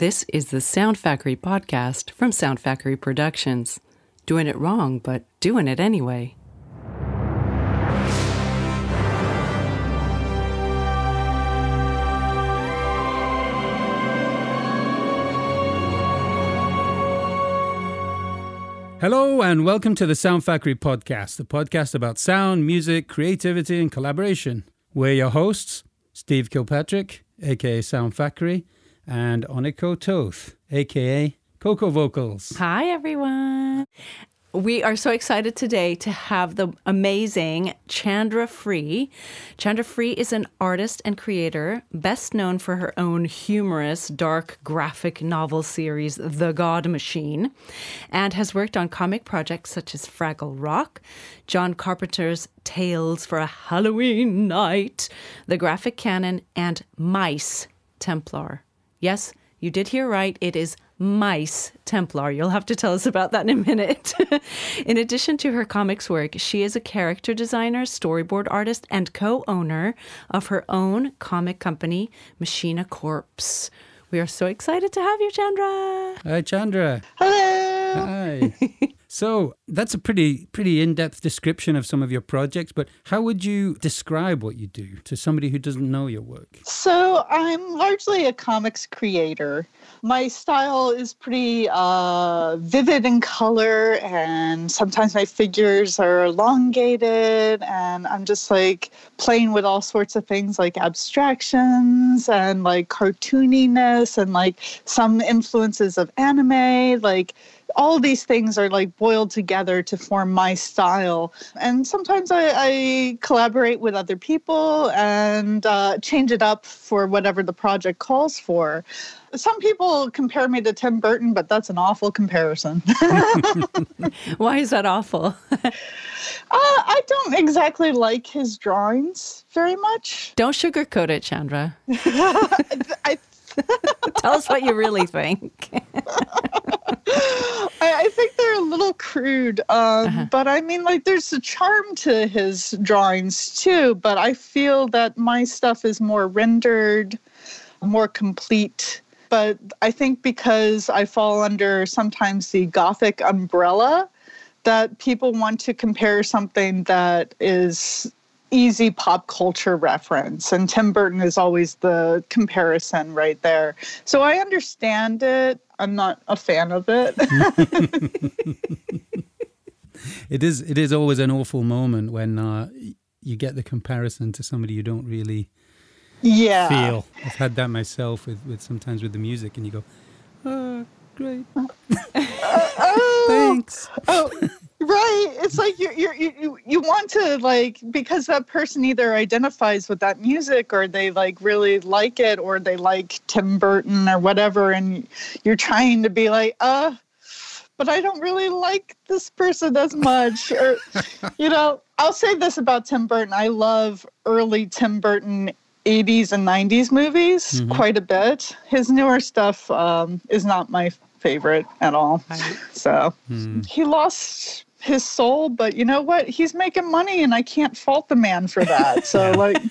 This is the Sound Factory podcast from Sound Factory Productions. Doing it wrong, but doing it anyway. Hello, and welcome to the Sound Factory podcast, the podcast about sound, music, creativity, and collaboration. We're your hosts, Steve Kilpatrick, aka Sound Factory, and Anikó Toth, aka Coco Vocals. Hi, everyone. We are so excited today to have the amazing Chandra Free. Chandra Free is an artist and creator, best known for her own humorous, dark graphic novel series, The God Machine, and has worked on comic projects such as Fraggle Rock, John Carpenter's Tales for a Halloween Night, The Graphic Canon, and Mice Templar. Yes, you did hear right. It is Mice Templar. You'll have to tell us about that in a minute. in addition to her comics work, she is a character designer, storyboard artist, and co owner of her own comic company, Machina Corpse. We are so excited to have you, Chandra. Hi, Chandra. Hello. Hi. so that's a pretty pretty in-depth description of some of your projects, but how would you describe what you do to somebody who doesn't know your work? So I'm largely a comics creator. My style is pretty uh, vivid in color, and sometimes my figures are elongated, and I'm just like playing with all sorts of things like abstractions and like cartooniness and like some influences of anime. Like all these things are like boiled together to form my style. And sometimes I, I collaborate with other people and uh, change it up for whatever the project calls for. Some people compare me to Tim Burton, but that's an awful comparison. Why is that awful? uh, I don't exactly like his drawings very much. Don't sugarcoat it, Chandra. I Tell us what you really think. I, I think they're a little crude, um, uh-huh. but I mean, like, there's a charm to his drawings too. But I feel that my stuff is more rendered, more complete. But I think because I fall under sometimes the gothic umbrella, that people want to compare something that is easy pop culture reference and Tim Burton is always the comparison right there. So I understand it. I'm not a fan of it. it is it is always an awful moment when uh, you get the comparison to somebody you don't really yeah feel. I've had that myself with, with sometimes with the music and you go, "Oh, great. Uh, oh, Thanks." Oh right it's like you you you you want to like because that person either identifies with that music or they like really like it or they like tim burton or whatever and you're trying to be like uh but i don't really like this person as much or you know i'll say this about tim burton i love early tim burton 80s and 90s movies mm-hmm. quite a bit his newer stuff um, is not my favorite at all so mm. he lost his soul, but you know what? He's making money and I can't fault the man for that. So like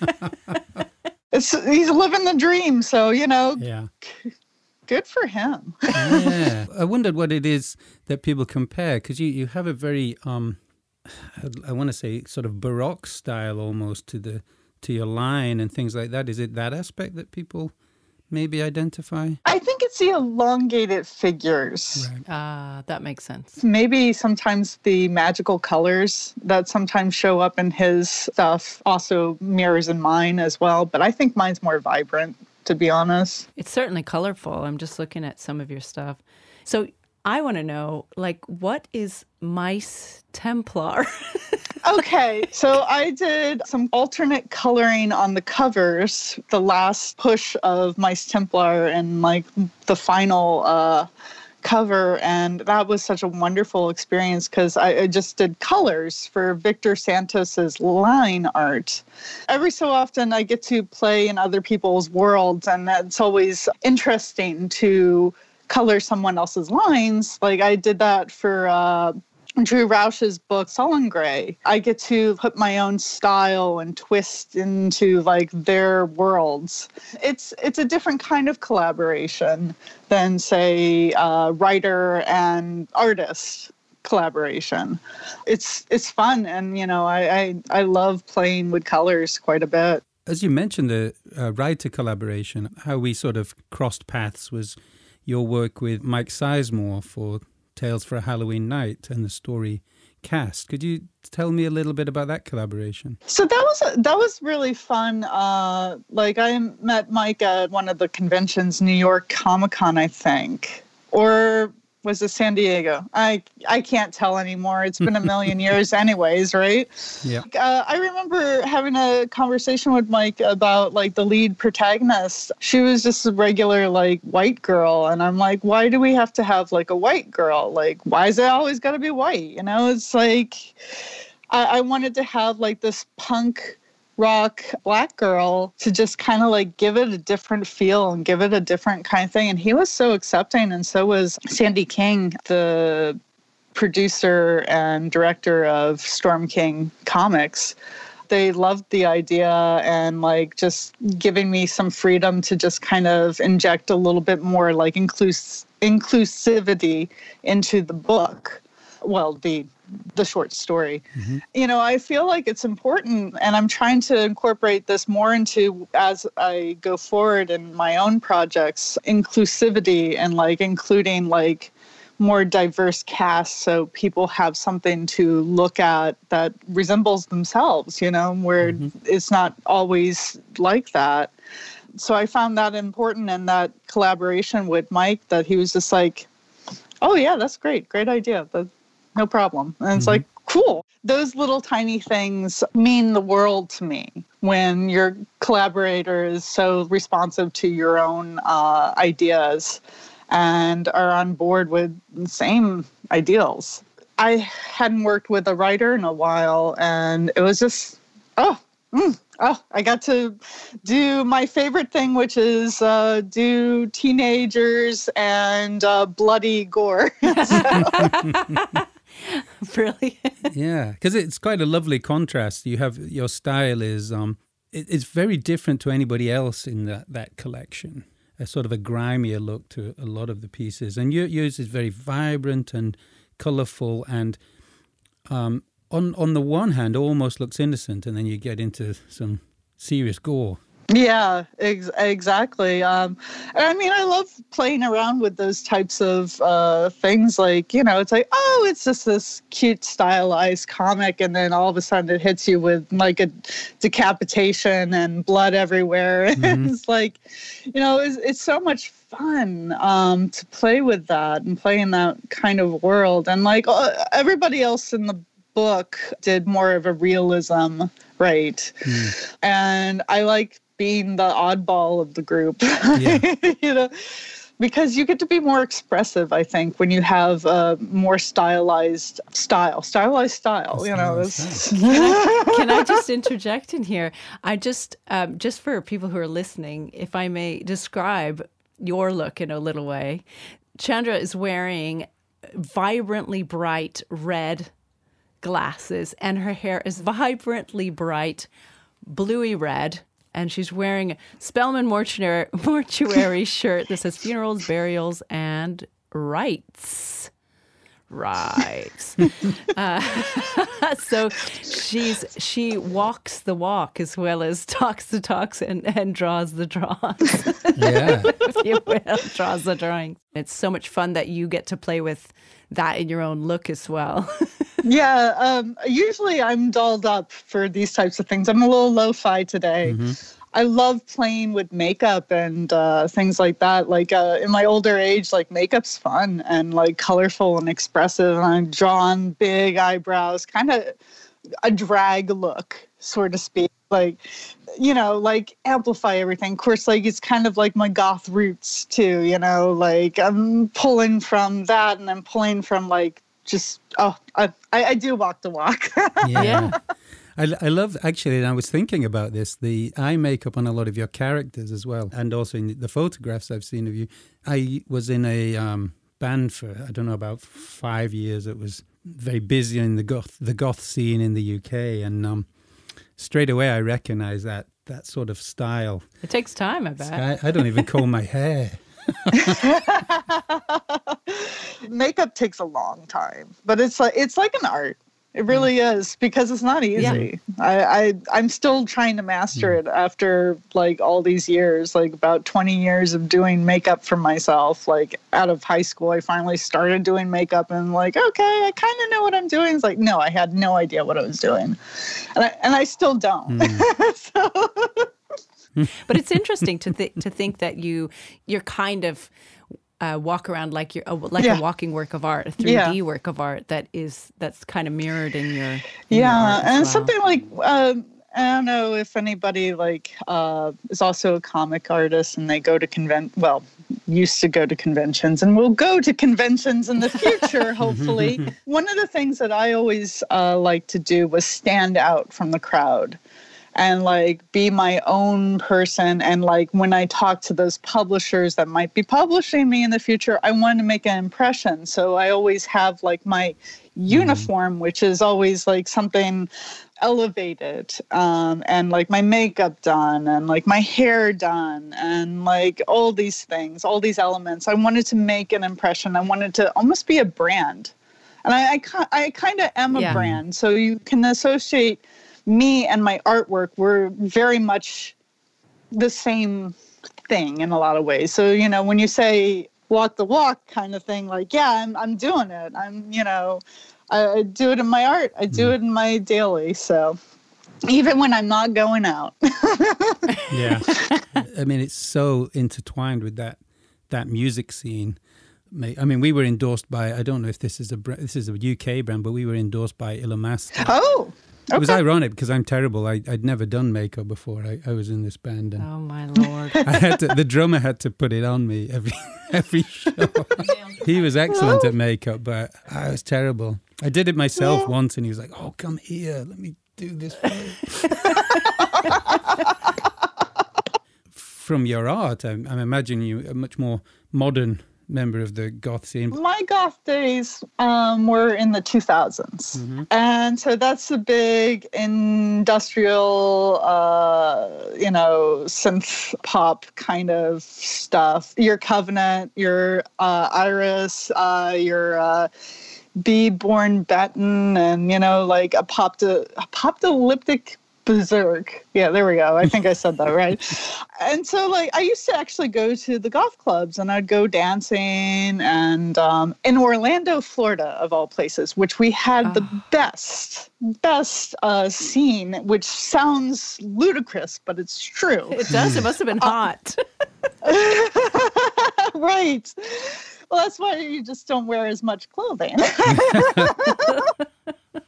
it's he's living the dream. So, you know, yeah. good for him. yeah. I wondered what it is that people compare because you, you have a very um I want to say sort of baroque style almost to the to your line and things like that. Is it that aspect that people maybe identify? I think it's the elongated figures. Right. Uh, that makes sense. Maybe sometimes the magical colors that sometimes show up in his stuff also mirrors in mine as well. But I think mine's more vibrant, to be honest. It's certainly colorful. I'm just looking at some of your stuff. So I want to know, like, what is Mice Templar? okay, so I did some alternate coloring on the covers, the last push of Mice Templar and like the final uh, cover. And that was such a wonderful experience because I, I, just did colors for Victor Santos's line art. Every so often, I get to play in other people's worlds, and that's always interesting to color someone else's lines. Like I did that for uh, Drew Rausch's book Sullengrey. I get to put my own style and twist into like their worlds. It's it's a different kind of collaboration than say uh, writer and artist collaboration. It's it's fun and you know I, I, I love playing with colors quite a bit. As you mentioned the uh, writer collaboration, how we sort of crossed paths was your work with Mike Sizemore for Tales for a Halloween Night and the story cast. Could you tell me a little bit about that collaboration? So that was that was really fun. Uh, like I met Mike at one of the conventions, New York Comic Con, I think, or was it San Diego? I I can't tell anymore. It's been a million years, anyways, right? Yeah. Uh, I remember having a conversation with Mike about like the lead protagonist. She was just a regular like white girl, and I'm like, why do we have to have like a white girl? Like, why is it always got to be white? You know, it's like I, I wanted to have like this punk rock black girl to just kind of like give it a different feel and give it a different kind of thing. And he was so accepting, and so was Sandy King, the producer and director of Storm King Comics. They loved the idea and like just giving me some freedom to just kind of inject a little bit more like inclus- inclusivity into the book. Well, the the short story. Mm-hmm. You know, I feel like it's important, and I'm trying to incorporate this more into as I go forward in my own projects, inclusivity and like including like more diverse casts so people have something to look at that resembles themselves, you know, where mm-hmm. it's not always like that. So I found that important and that collaboration with Mike that he was just like, oh, yeah, that's great. Great idea. That, no problem. And it's mm-hmm. like, cool. Those little tiny things mean the world to me when your collaborator is so responsive to your own uh, ideas and are on board with the same ideals. I hadn't worked with a writer in a while, and it was just, oh, mm, oh, I got to do my favorite thing, which is uh, do teenagers and uh, bloody gore. Brilliant. yeah, because it's quite a lovely contrast. You have your style is um, it, it's very different to anybody else in that that collection. A sort of a grimier look to a lot of the pieces, and your, yours is very vibrant and colorful, and um, on on the one hand, almost looks innocent, and then you get into some serious gore. Yeah, ex- exactly. Um, I mean, I love playing around with those types of uh, things. Like, you know, it's like, oh, it's just this cute, stylized comic, and then all of a sudden it hits you with like a decapitation and blood everywhere. Mm-hmm. it's like, you know, it's, it's so much fun um, to play with that and play in that kind of world. And like uh, everybody else in the book did more of a realism right mm. and i like being the oddball of the group. Yeah. you know, because you get to be more expressive, I think, when you have a more stylized style, stylized style. you know, can, I, can, I, just interject in here? I just, um, just for people who are listening, if I may describe your look in a little way, Chandra is wearing vibrantly bright red glasses, and her hair is vibrantly bright bluey red and she's wearing a Spellman mortuary, mortuary shirt that says funerals, burials, and rites. Right. uh, so she's she walks the walk as well as talks the talks and, and draws the draws. Yeah. if you will, draws the drawings. It's so much fun that you get to play with that in your own look as well. Yeah. Um, usually I'm dolled up for these types of things. I'm a little lo-fi today. Mm-hmm. I love playing with makeup and uh, things like that. Like uh, in my older age, like makeup's fun and like colorful and expressive. And I'm drawn big eyebrows, kind of a drag look, so to speak. Like, you know, like amplify everything. Of course, like it's kind of like my goth roots too. You know, like I'm pulling from that, and I'm pulling from like just oh, I I, do walk the walk. yeah. yeah. I, I love actually, and I was thinking about this the eye makeup on a lot of your characters as well, and also in the photographs I've seen of you. I was in a um, band for I don't know about five years. It was very busy in the goth the goth scene in the UK, and um, straight away I recognize that that sort of style. It takes time, I bet. I, I don't even comb my hair. Makeup takes a long time, but it's like it's like an art. It really is because it's not easy. Yeah. I, I I'm still trying to master hmm. it after like all these years, like about 20 years of doing makeup for myself. Like out of high school, I finally started doing makeup and like, okay, I kind of know what I'm doing. It's like, no, I had no idea what I was doing, and I and I still don't. Hmm. so, but it's interesting to th- to think that you you're kind of uh, walk around like you're uh, like Yeah. a walking work of art, a 3D Yeah. work of art that is that's kind of mirrored in your in yeah as and well. something like um, i don't know if anybody like uh, is also a comic artist and they go to convent well used to go to conventions and will go to conventions in the future hopefully one of the things that i always uh, like to do was stand out from the crowd and like be my own person. And like when i talk to those publishers that might be publishing me in the future i want to make an impression. So i always have like my uniform which is always like something elevated um, and like my makeup done and like my hair done and like all these things all these elements. I wanted to make an impression. I wanted to almost be a brand. And i i, I kind of am a Yeah. brand. So you can associate me and my artwork were very much the same thing in a lot of ways. So, you know, when you say walk the walk kind of thing, like, yeah, I'm, I'm doing it. I'm, you know, I, I do it in my art, I do hmm. it in my daily. So, even when I'm not going out. Yeah, I mean it's so intertwined with that that music scene. I mean, we were endorsed by. I don't know if this is a this is a UK brand, but we were endorsed by Illamasqua. oh, It was ironic because I'm terrible. I, I'd never done makeup before. I, I was in this band, and Oh my lord! I had to, the drummer had to put it on me every every show. he was excellent at makeup, but I was terrible. I did it myself once, and he was like, "Oh, come here, let me do this." For you." From your art, I'm, I'm imagining you a much more modern member of the goth scene. my goth days um, were in the 2000s and so that's a big industrial uh, you know synth pop kind of stuff. Your covenant your uh, iris uh, your uh, Beborn Beton and you know like a Apoptygma Berzerk. Yeah there we go. I think i said that right. And so like i used to actually go to the golf clubs and i'd go dancing and um, in orlando florida of all places which we had the best best uh, scene which sounds ludicrous but it's true. It does. It must have been hot. right. Well that's why you just don't wear as much clothing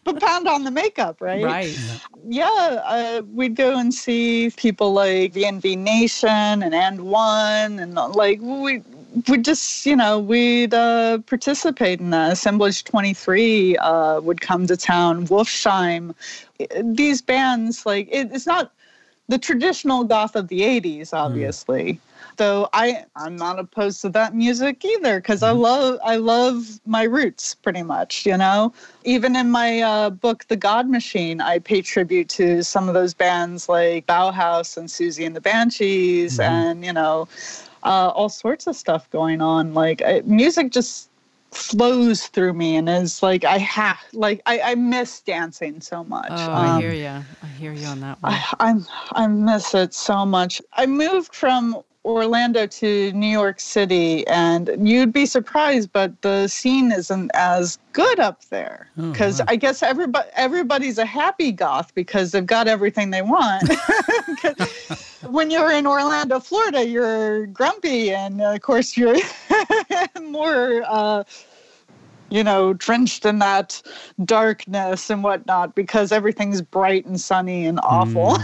but pound on the makeup right right. yeah, uh, we'd go and see people like VNV Nation and And One, and like we would just, you know, we'd uh, participate in that. Assemblage 23 uh, would come to town, Wolfsheim. These bands, like, it, it's not the traditional goth of the 80s, obviously. Though I, I'm not opposed to that music either, because I love I love my roots pretty much, you know. Even in my uh, book, The God Machine, I pay tribute to some of those bands like Bauhaus and Siouxsie and the Banshees, and you know, uh, all sorts of stuff going on. Like I, music just flows through me, and is like I have like I, I miss dancing so much. Oh, I Um, hear you. I hear you on that one. I, I'm I miss it so much. I moved from Orlando to New York City, and you'd be surprised, but the scene isn't as good up there Oh, because wow. I guess everybody everybody's a happy goth because they've got everything they want. when you're in Orlando, Florida, you're grumpy, and of course you're more. Uh, you know, drenched in that darkness and whatnot because everything's bright and sunny and awful.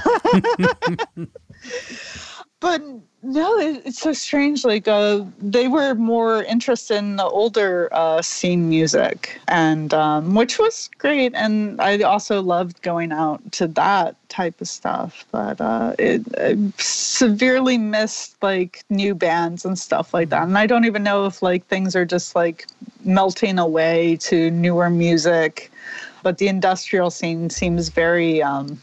but no, it's so strange. Like uh, they were more interested in the older uh, scene music, and um, which was great. And I also loved going out to that type of stuff. But uh, it, it severely missed like new bands and stuff like that. And I don't even know if like things are just like melting away to newer music. But the industrial scene seems very um,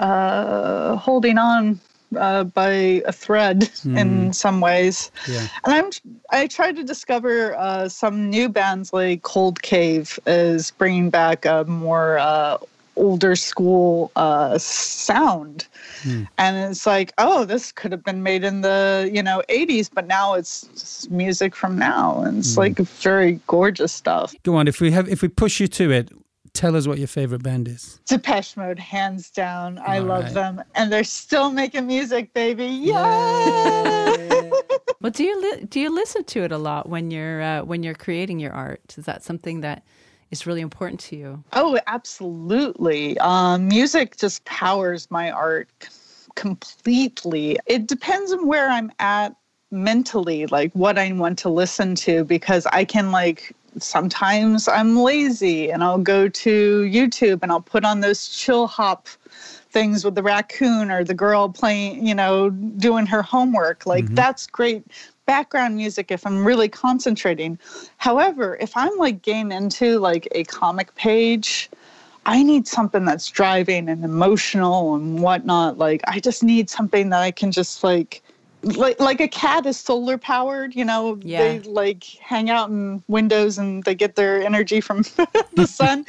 uh, holding on uh, by a thread mm. in some ways. Yeah. And I'm I try to discover uh, some new bands like Cold Cave is bringing back a more uh, older school uh, sound. Mm. And it's like, oh, this could have been made in the you know 80s, but now it's music from now, and it's mm. like very gorgeous stuff. Go on, if we have if we push you to it, tell us what your favorite band is. Depeche Mode, hands down. I All love right. them, and they're still making music, baby. Yeah. well, do you li- do you listen to it a lot when you're uh, when you're creating your art? Is that something that is really important to you? Oh, absolutely. Um, music just powers my art completely. It depends on where I'm at mentally, like what I want to listen to, because I can like sometimes I'm lazy and I'll go to YouTube and I'll put on those chill hop things with the raccoon or the girl playing, you know, doing her homework. Like mm-hmm. that's great background music if I'm really concentrating. However, if I'm like getting into like a comic page, I need something that's driving and emotional and whatnot. Like I just need something that I can just like like like a cat is solar powered you know yeah. they like hang out in windows and they get their energy from the sun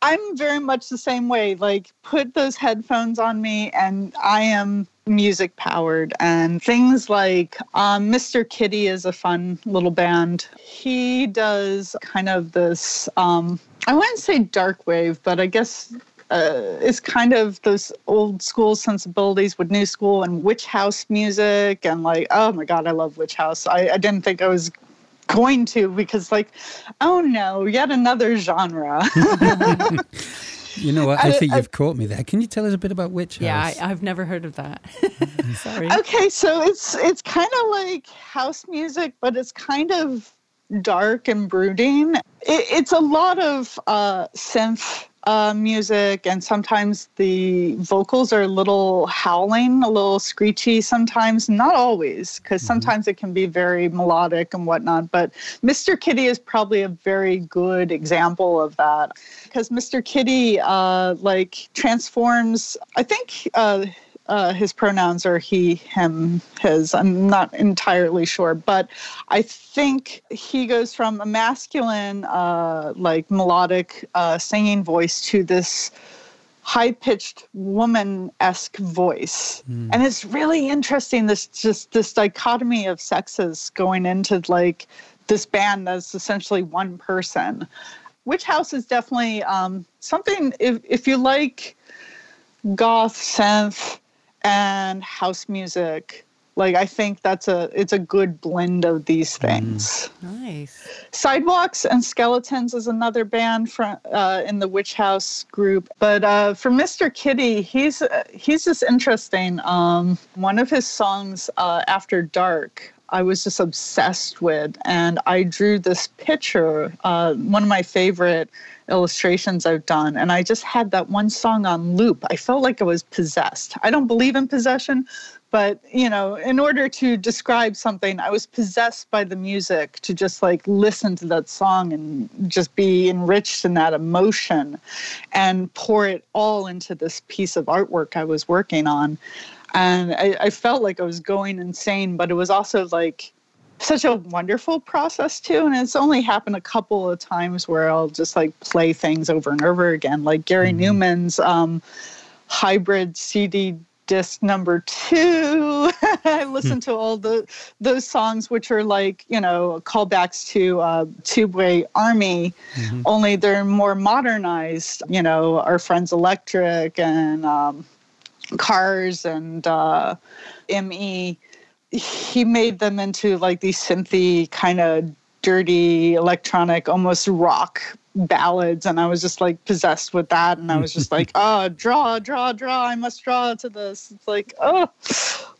i'm very much the same way like put those headphones on me and i am music powered and things like um, mr kitty is a fun little band he does kind of this um, i wouldn't say dark wave but i guess uh, is kind of those old school sensibilities with new school and witch house music and like oh my god i love witch house. I, I didn't think i was going to because like oh no yet another genre. You know what? I, think I, you've I, caught me there. Can you tell us a bit about witch house? Yeah I, have never heard of that. Sorry. Okay so it's it's kind of like house music but it's kind of dark and brooding. It, it's a lot of uh synth uh, music, and sometimes the vocals are a little howling, a little screechy sometimes, not always, because mm-hmm. sometimes it can be very melodic and whatnot. But Mr. Kitty is probably a very good example of that because Mr. Kitty, uh, like, transforms, I think. Uh, uh, his pronouns are he, him, his. I'm not entirely sure, but I think he goes from a masculine, uh, like melodic uh, singing voice to this high pitched woman esque voice. Mm. And it's really interesting this just this dichotomy of sexes going into like this band that's essentially one person. Witch House is definitely um, something if if you like goth synth and house music like i think that's a it's a good blend of these mm. things mm. nice sidewalks and skeletons is another band from uh, in the witch house group but uh, for mr kitty he's uh, he's just interesting um, one of his songs uh, after dark I was just obsessed with. And I drew this picture, uh, one of my favorite illustrations I've done. And I just had that one song on loop. I felt like I was possessed. I don't believe in possession, but you know in order to describe something i was possessed by the music to just like listen to that song and just be enriched in that emotion and pour it all into this piece of artwork i was working on and I, I felt like I was going insane, but it was also like such a wonderful process too. And it's only happened a couple of times where I'll just like play things over and over again, like Gary mm-hmm. Numan's um, hybrid CD disc number two. I listen to all the those songs, which are like you know callbacks to uh, Tubeway Army, mm-hmm. only they're more modernized. You know, our friends Electric and um, cars and uh, ME, he made them into like these synthy kind of dirty electronic, almost rock ballads and I was just like possessed with that and I was just like oh draw draw draw I must draw to this it's like oh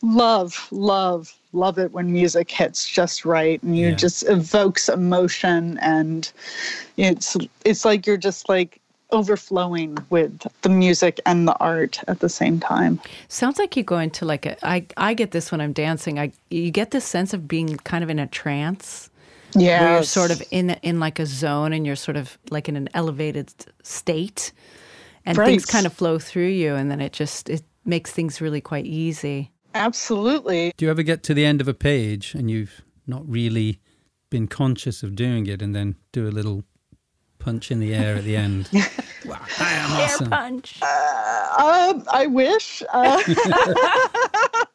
love love love it when music hits just right and you Yeah. just evokes emotion and it's it's like you're just like overflowing with the music and the art at the same time Sounds like you go into like a. I I get this when I'm dancing. I you get this sense of being kind of in a trance. yeah you're sort of in in like a zone and you're sort of like in an elevated state and things kind of flow through you and then it just it makes things really quite easy absolutely Do you ever get to the end of a page and you've not really been conscious of doing it and then do a little punch in the air at the end? wow, I am awesome. punch Um, I wish. Uh,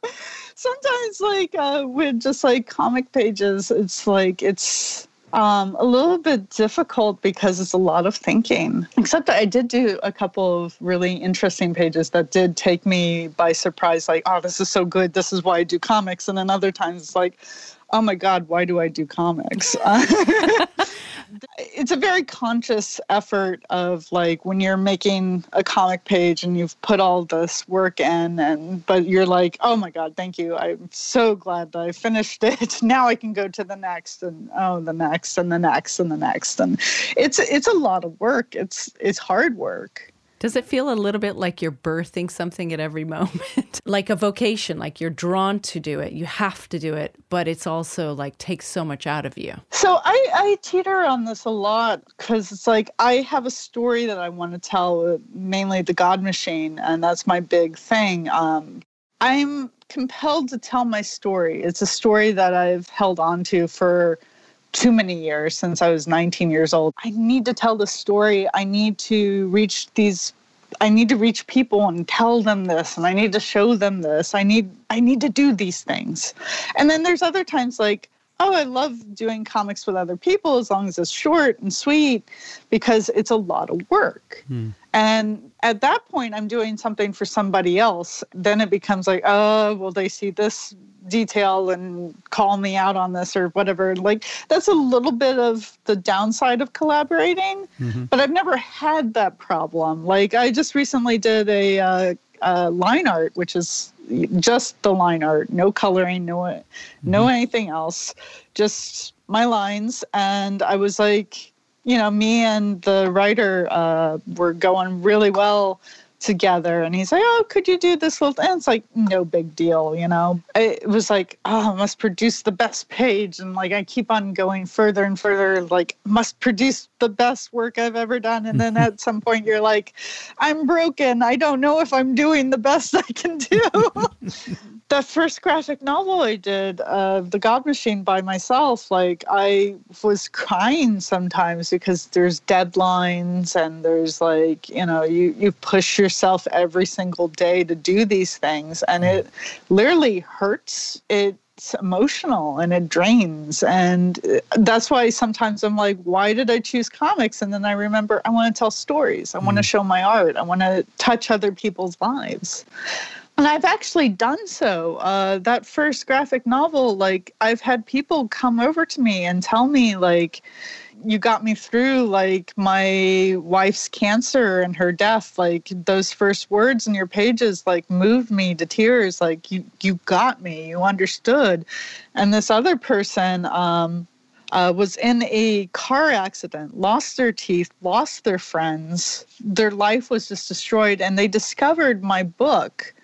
sometimes, like uh, with just like comic pages, it's like it's um, a little bit difficult because it's a lot of thinking. Except that I did do a couple of really interesting pages that did take me by surprise. Like, oh, this is so good. This is why I do comics. And then other times, it's like, oh my god, why do I do comics? it's a very conscious effort of like when you're making a comic page and you've put all this work in and but you're like oh my god thank you. I'm so glad that i finished it. Now i can go to the next and oh the next and the next and the next. And it's it's a lot of work. It's it's hard work does it feel a little bit like you're birthing something at every moment like a vocation like you're drawn to do it you have to do it but it's also like takes so much out of you So I, I teeter on this a lot because it's like I have a story that I want to tell, uh, mainly the God Machine, and that's my big thing. Um, I'm compelled to tell my story. It's a story that I've held on to for too many years since I was 19 years old. I need to tell the story. I need to reach these I need to reach people and tell them this and I need to show them this. I need I need to do these things. And then there's other times like oh, I love doing comics with other people as long as it's short and sweet because it's a lot of work. Hmm. And at that point, I'm doing something for somebody else. Then it becomes like, oh, will they see this detail and call me out on this or whatever? Like, that's a little bit of the downside of collaborating. But I've never had that problem. Like, I just recently did a, uh, uh, line art, which is just the line art, no coloring, no no anything else, just my lines. And I was like, you know, me and the writer uh, were going really well together. And he's like, oh, could you do this little? And it's like, no big deal, you know. It was like, oh, I must produce the best page, and like I keep on going further and further, like must produce the best work I've ever done. And then at some point, you're like, I'm broken. I don't know if I'm doing the best I can do. the first graphic novel I did, uh, The God Machine, by myself, like I was crying sometimes because there's deadlines and there's like, you know, you, you push yourself every single day to do these things and it literally hurts. It's emotional and it drains. And uh, that's why sometimes I'm like, why did I choose comics? And then I remember I want to tell stories, I want to show my art, I want to touch other people's lives. And I've actually done so. Uh, that first graphic novel, like, I've had people come over to me and tell me, like, you got me through, like, my wife's cancer and her death. Like, those first words in your pages, like, moved me to tears. Like, you, you got me, you understood. And this other person, um, uh, was in a car accident, lost their teeth, lost their friends. Their life was just destroyed. And they discovered my book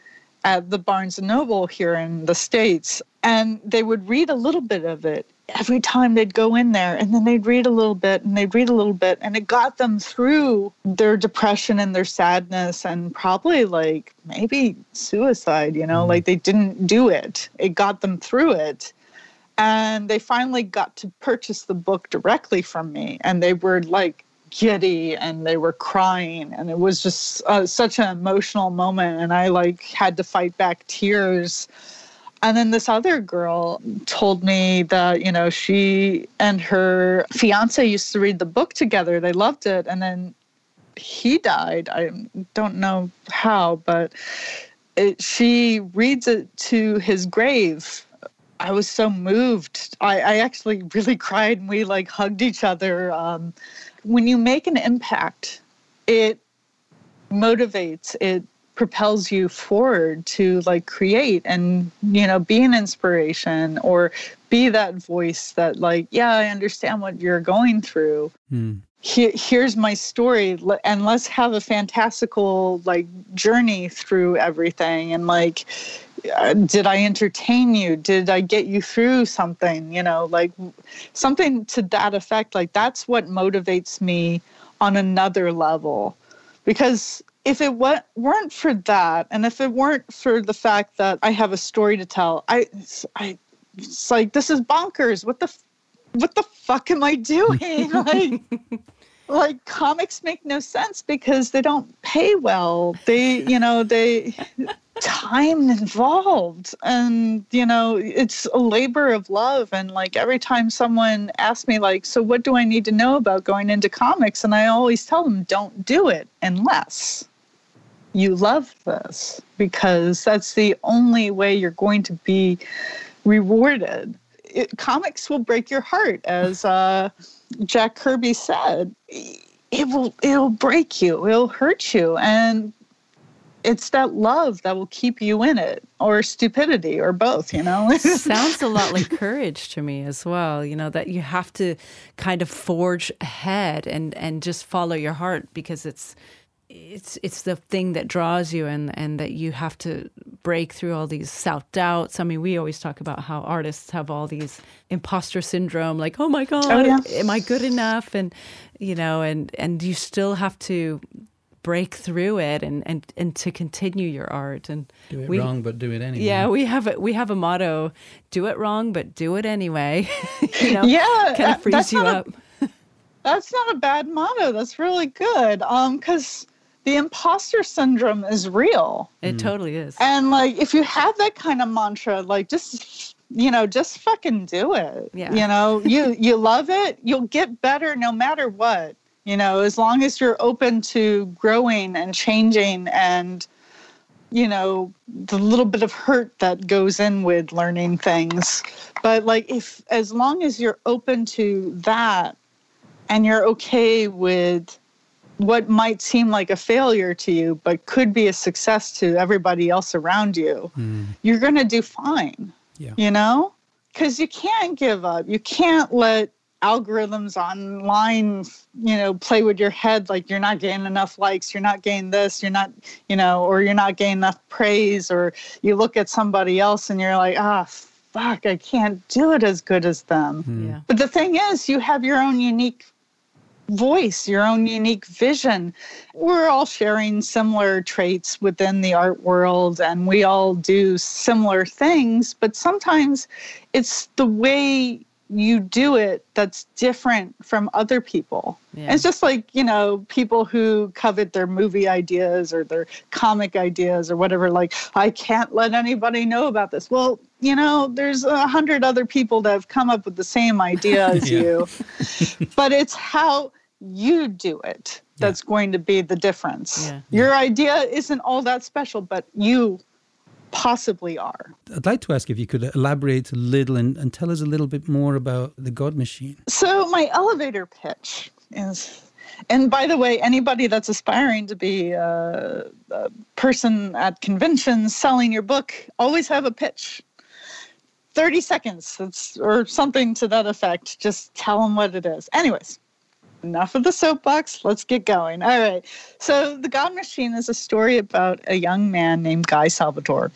at the Barnes and Noble here in the States. And they would read a little bit of it every time they'd go in there. And then they'd read a little bit and they'd read a little bit. And it got them through their depression and their sadness and probably like maybe suicide, you know, mm-hmm. like they didn't do it. It got them through it and they finally got to purchase the book directly from me and they were like giddy and they were crying and it was just uh, such an emotional moment and i like had to fight back tears and then this other girl told me that you know she and her fiance used to read the book together they loved it and then he died i don't know how but it, she reads it to his grave I was so moved. I, I actually really cried and we like hugged each other. Um, when you make an impact, it motivates, it propels you forward to like create and you know be an inspiration or be that voice that like yeah i understand what you're going through. Mm. Here, here's my story. And let's have a fantastical like journey through everything. And like Uh, did i entertain you? Did i get you through something? You know like something to that effect like that's what motivates me on another level. Because if it weren't for that and if it weren't for the fact that i have a story to tell i i it's like this is bonkers. What the what the fuck am i doing? Like like comics make no sense because they don't pay well. They you know they time involved. And you know it's a labor of love. And like every time someone asks me like so what do i need to know about going into comics? And i always tell them don't do it unless you love this because that's the only way you're going to be rewarded. It, comics will break your heart as uh, jack kirby said. It will it'll break you. It'll hurt you. And it's that love that will keep you in it or stupidity or both you know Sounds a lot like courage to me as well. You know that you have to kind of forge ahead and and just follow your heart because it's it's it's the thing that draws you and and that you have to break through all these self doubts. I mean, we always talk about how artists have all these imposter syndrome, like, oh my god, oh, yeah. am I good enough? And you know, and and you still have to break through it and and and to continue your art and Do it we- wrong, but do it anyway. yeah, we have a, we have a motto: do it wrong, but do it anyway. you know, Yeah, kind of frees that's you not a- up. that's not a bad motto that's really good um because the imposter syndrome is real It totally is. and like if you have that kind of mantra like just you know just fucking do it Yeah. you know you you love it you'll get better no matter what you know as long as you're open to growing and changing and you know the little bit of hurt that goes in with learning things but like if as long as you're open to that and you're okay with what might seem like a failure to you but could be a success to everybody else around you Mm. you're going to do fine Yeah. you know because you can't give up you can't let algorithms online you know play with your head like you're not getting enough likes you're not getting this you're not you know or you're not getting enough praise or you look at somebody else and you're like ah fuck i can't do it as good as them Yeah. but the thing is, you have your own unique voice, your own unique vision. We're all sharing similar traits within the art world and we all do similar things, but sometimes it's the way you do it that's different from other people. Yeah. It's just like, you know, people who covet their movie ideas or their comic ideas or whatever, like, I can't let anybody know about this. Well, you know, there's a hundred other people that have come up with the same idea as you. but it's how you do it that's going to be the difference. Yeah. Your idea isn't all that special, but you possibly are. I'd like to ask if you could elaborate a little and, and tell us a little bit more about the God Machine. So my elevator pitch is, and by the way, anybody that's aspiring to be a, a person at conventions selling your book, always have a pitch. 30 seconds or something to that effect. Just tell them what it is. Anyways, enough of the soapbox. Let's get going. All right. So, The God Machine is a story about a young man named Guy Salvatore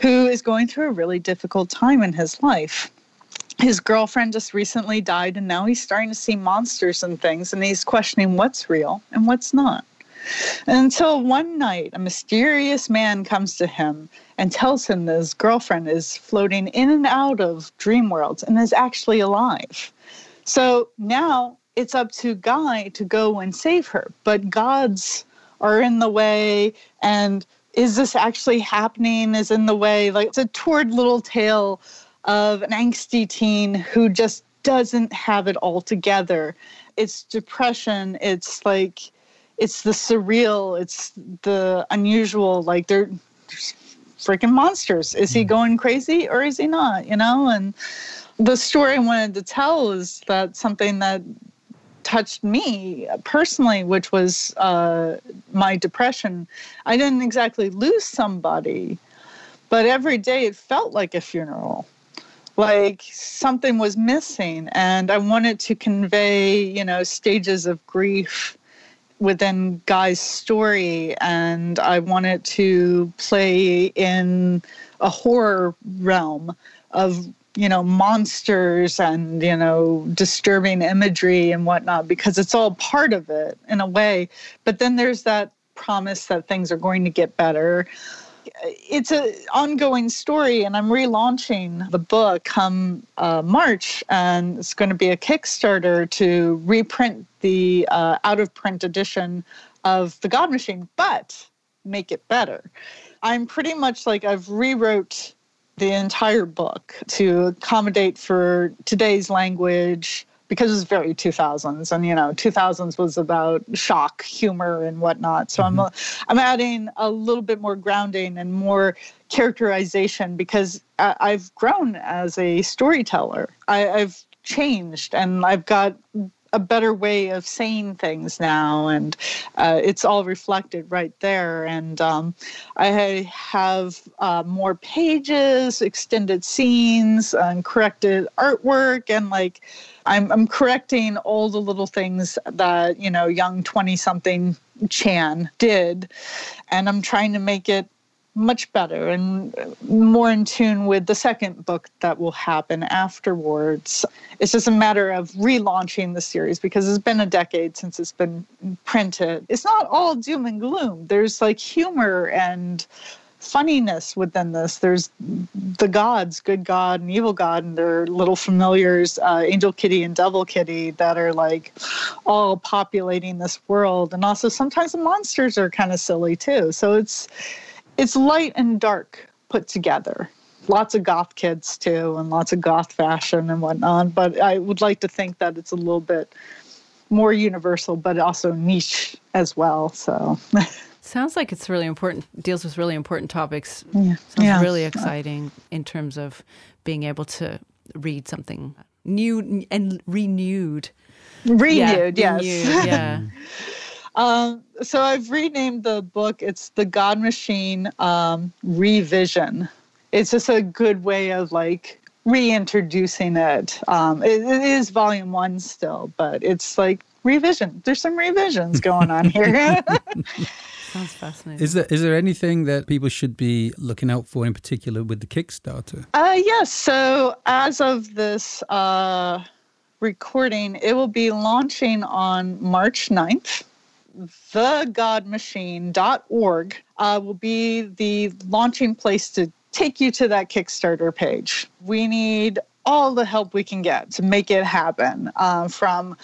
who is going through a really difficult time in his life his girlfriend just recently died and now he's starting to see monsters and things and he's questioning what's real and what's not until one night a mysterious man comes to him and tells him that his girlfriend is floating in and out of dream worlds and is actually alive so now it's up to guy to go and save her but gods are in the way and is this actually happening is in the way like it's a toward little tale of an angsty teen who just doesn't have it all together. It's depression. It's like, it's the surreal. It's the unusual. Like they're freaking monsters. Is he hmm. going crazy or is he not? You know, and the story I wanted to tell is that something that touched me personally, which was uh, my depression. I didn't exactly lose somebody, but every day it felt like a funeral. Like something was missing, and I wanted to convey, you know, stages of grief within Guy's story, and I wanted to play in a horror realm of you know monsters and you know disturbing imagery and whatnot because it's all part of it in a way. But then there's that promise that things are going to get better. It's an ongoing story and i'm relaunching the book come uh, march and it's going to be a kickstarter to reprint the uh, out of print edition of the god machine but make it better. I'm pretty much like i've rewrote the entire book to accommodate for today's language because it's very 2000s and you know 2000s was about shock humor and whatnot so mm-hmm. i'm i'm adding a little bit more grounding and more characterization because i've grown as a storyteller I, i've changed and i've got a better way of saying things now, and uh, it's all reflected right there. And um, I have uh, more pages, extended scenes, and corrected artwork, and like I'm, I'm correcting all the little things that you know young 20 something Chan did, and I'm trying to make it much better and more in tune with the second book that will happen afterwards. It's just a matter of relaunching the series because it's been a decade since it's been printed. It's not all doom and gloom. There's like humor and funniness within this. There's the gods, good god and evil god, and their little familiars, uh, Angel Kitty and Devil Kitty, that are like all populating this world. And also sometimes the monsters are kind of silly too. So it's it's light and dark put together. Lots of goth kids too, and lots of goth fashion and whatnot. But I would like to think that it's a little bit more universal, but also niche as well. So. Sounds like it's really important, deals with really important topics. Yeah. Sounds yeah. really exciting in terms of being able to read something new and renewed. Renewed, yeah, yes. Renewed, yeah. Um, so I've renamed the book. It's the God Machine um, Revision. It's just a good way of like reintroducing it. Um, it. It is volume one still, but it's like revision. There's some revisions going on here. Sounds fascinating. Is there is there anything that people should be looking out for in particular with the Kickstarter? Uh, yes. So as of this uh, recording, it will be launching on March 9th thegodmachine.org uh, will be the launching place to take you to that Kickstarter page. We need all the help we can get to make it happen uh, from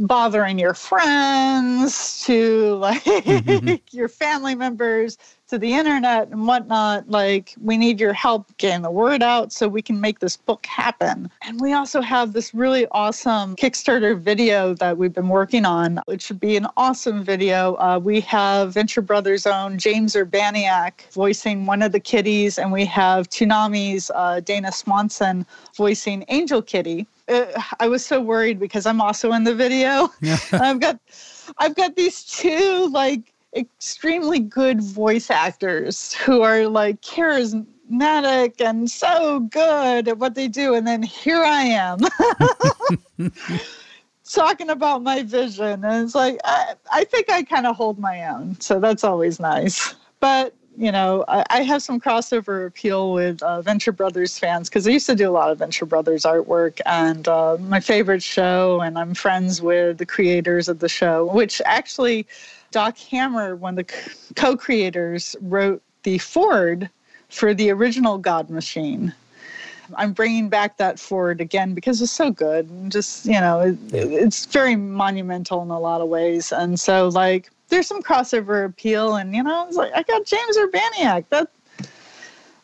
bothering your friends to like mm-hmm. your family members to the internet and whatnot. Like, we need your help getting the word out so we can make this book happen. And we also have this really awesome Kickstarter video that we've been working on, which should be an awesome video. Uh, we have Venture Brothers' own James Urbaniak voicing one of the kitties, and we have Toonami's uh, Dana Swanson voicing Angel Kitty. Uh, I was so worried because I'm also in the video. I've got I've got these two like extremely good voice actors who are like charismatic and so good at what they do. And then here I am talking about my vision. And it's like, I, I think I kind of hold my own. So that's always nice. But you know, I, I, have some crossover appeal with uh, Venture Brothers fans because I used to do a lot of Venture Brothers artwork and uh, my favorite show, and I'm friends with the creators of the show, which actually Doc Hammer, one of the co creators, wrote the Ford for the original God Machine. I'm bringing back that Ford again because it's so good. And just, you know, it, it's very monumental in a lot of ways. And so, like, there's some crossover appeal. And, you know, it's like, I got James Urbaniak. That,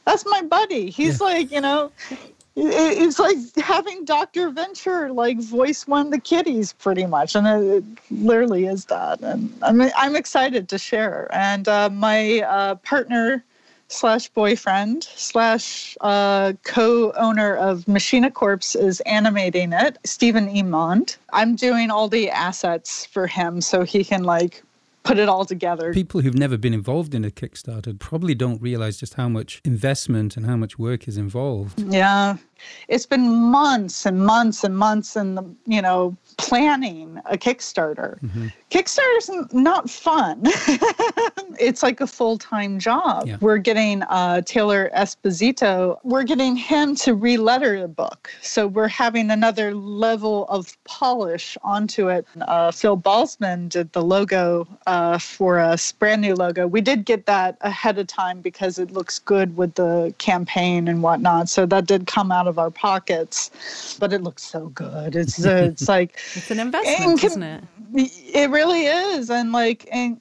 that's my buddy. He's yeah. like, you know, it's like having Dr. Venture like voice one of the kitties pretty much. And it, literally is that. And I'm, I'm excited to share. And uh, my uh, partner, slash boyfriend slash uh, co-owner of Machina Corpse is animating it. Stephen Emond. I'm doing all the assets for him so he can like put it all together. People who've never been involved in a Kickstarter probably don't realize just how much investment and how much work is involved. Yeah. It's been months and months and months and the, you know, planning a Kickstarter. Mm-hmm. Kickstarter's not fun. it's like a full time job. Yeah. We're getting uh, Taylor Esposito, we're getting him to re-letter the book. So we're having another level of polish onto it. Uh, Phil Balsman did the logo uh, for us, brand new logo. We did get that ahead of time because it looks good with the campaign and whatnot. So that did come out of our pockets, but it looks so good. It's uh, it's like it's an investment, isn't it? It really is, and like and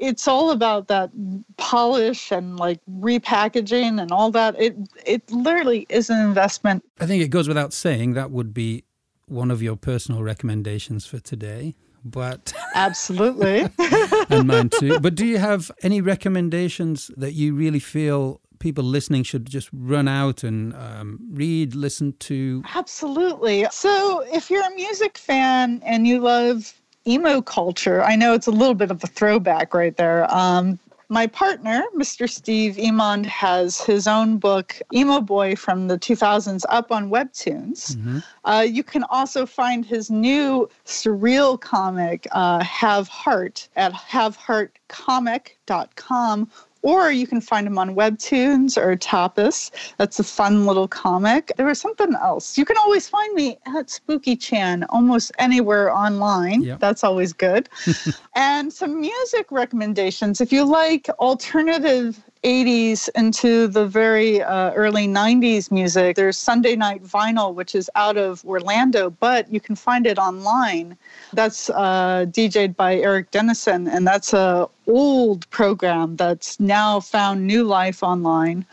it's all about that polish and like repackaging and all that. It it literally is an investment. I think it goes without saying that would be one of your personal recommendations for today. But absolutely, and mine too. But do you have any recommendations that you really feel people listening should just run out and um, read, listen to? Absolutely. So, if you're a music fan and you love emo culture, I know it's a little bit of a throwback right there. Um, my partner, Mr. Steve Emond, has his own book, Emo Boy from the 2000s, up on Webtoons. Mm-hmm. Uh, you can also find his new surreal comic, uh, Have Heart, at haveheartcomic.com or you can find them on Webtoons or Tapas. That's a fun little comic. There was something else. You can always find me at Spooky Chan almost anywhere online. Yep. That's always good. and some music recommendations. If you like alternative 80s into the very uh, early 90s music. There's Sunday Night Vinyl, which is out of Orlando, but you can find it online. That's uh, DJed by Eric Dennison, and that's a old program that's now found new life online.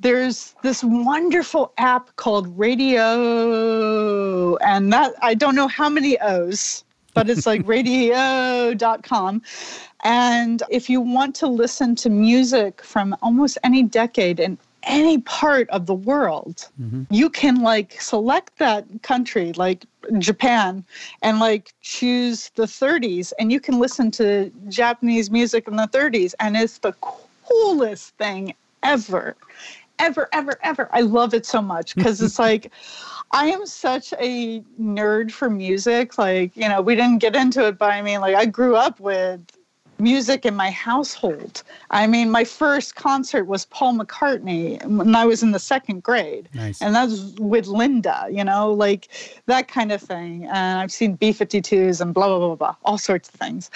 There's this wonderful app called Radio, and that I don't know how many O's, but it's like radio.com. And if you want to listen to music from almost any decade in any part of the world, mm-hmm. you can like select that country, like Japan, and like choose the 30s, and you can listen to Japanese music in the 30s, and it's the coolest thing ever. Ever, ever, ever. I love it so much because it's like, I am such a nerd for music. Like, you know, we didn't get into it, but I mean, like, I grew up with music in my household. I mean, my first concert was Paul McCartney when I was in the second grade. Nice. And that was with Linda, you know, like that kind of thing. And I've seen B 52s and blah, blah, blah, blah, all sorts of things.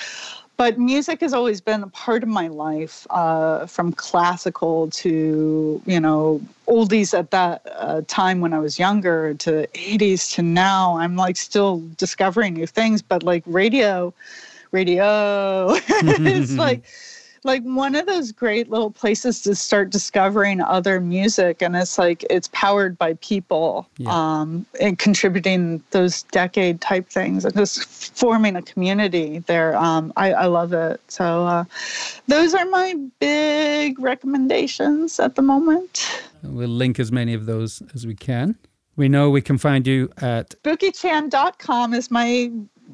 But music has always been a part of my life, uh, from classical to, you know, oldies at that uh, time when I was younger to 80s to now. I'm like still discovering new things, but like radio radio. it's like like one of those great little places to start discovering other music and it's like it's powered by people yeah. um, and contributing those decade type things and just forming a community there um, I, I, love it so uh, those are my big recommendations at the moment we'll link as many of those as we can we know we can find you at spookychan.com is my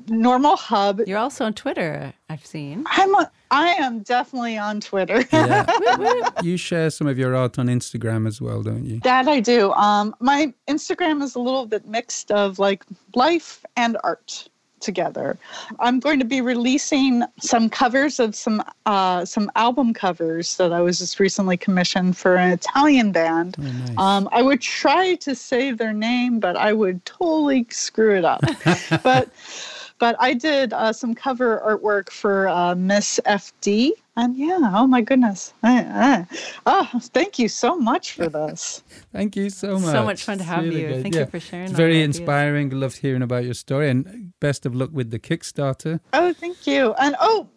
normal hub. You're also on Twitter, I've seen. I'm a, I am definitely on Twitter. Yeah. you share some of your art on Instagram as well, don't you? That I do. Um, my Instagram is a little bit mixed of like life and art together. I'm going to be releasing some covers of some uh, some album covers that I was just recently commissioned for an Italian band. Oh, nice. um, I would try to say their name, but I would totally screw it up. but but I did uh, some cover artwork for uh, Miss FD. And yeah, oh my goodness. oh, thank you so much for this. thank you so much. So much fun to have really you. Good. Thank yeah. you for sharing. It's very inspiring. Ideas. Loved hearing about your story and best of luck with the Kickstarter. Oh, thank you. And oh,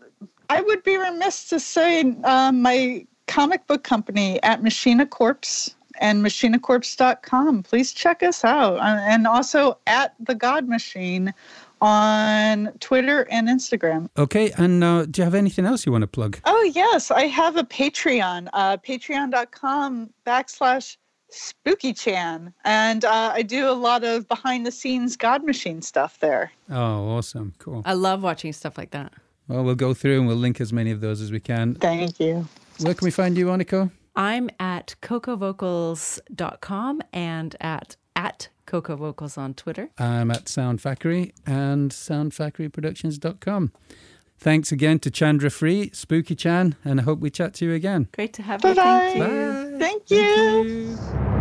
I would be remiss to say uh, my comic book company at Machina Corpse and machinacorpse.com. Please check us out. Uh, And also at The God Machine on Twitter and Instagram. Okay, and uh, do you have anything else you want to plug? Oh, yes. I have a Patreon, uh, patreon.com backslash spookychan. And uh, I do a lot of behind the scenes God Machine stuff there. Oh, awesome. Cool. I love watching stuff like that. Well, we'll go through and we'll link as many of those as we can. Thank you. Where can we find you, Anikó? I'm at cocovocals.com and at at Coco Vocals on Twitter. I'm at Sound Factory and soundfactoryproductions.com. Thanks again to Chandra Free, Spooky Chan, and I hope we chat to you again. Great to have you. Bye-bye. Thank you. Thank you. you.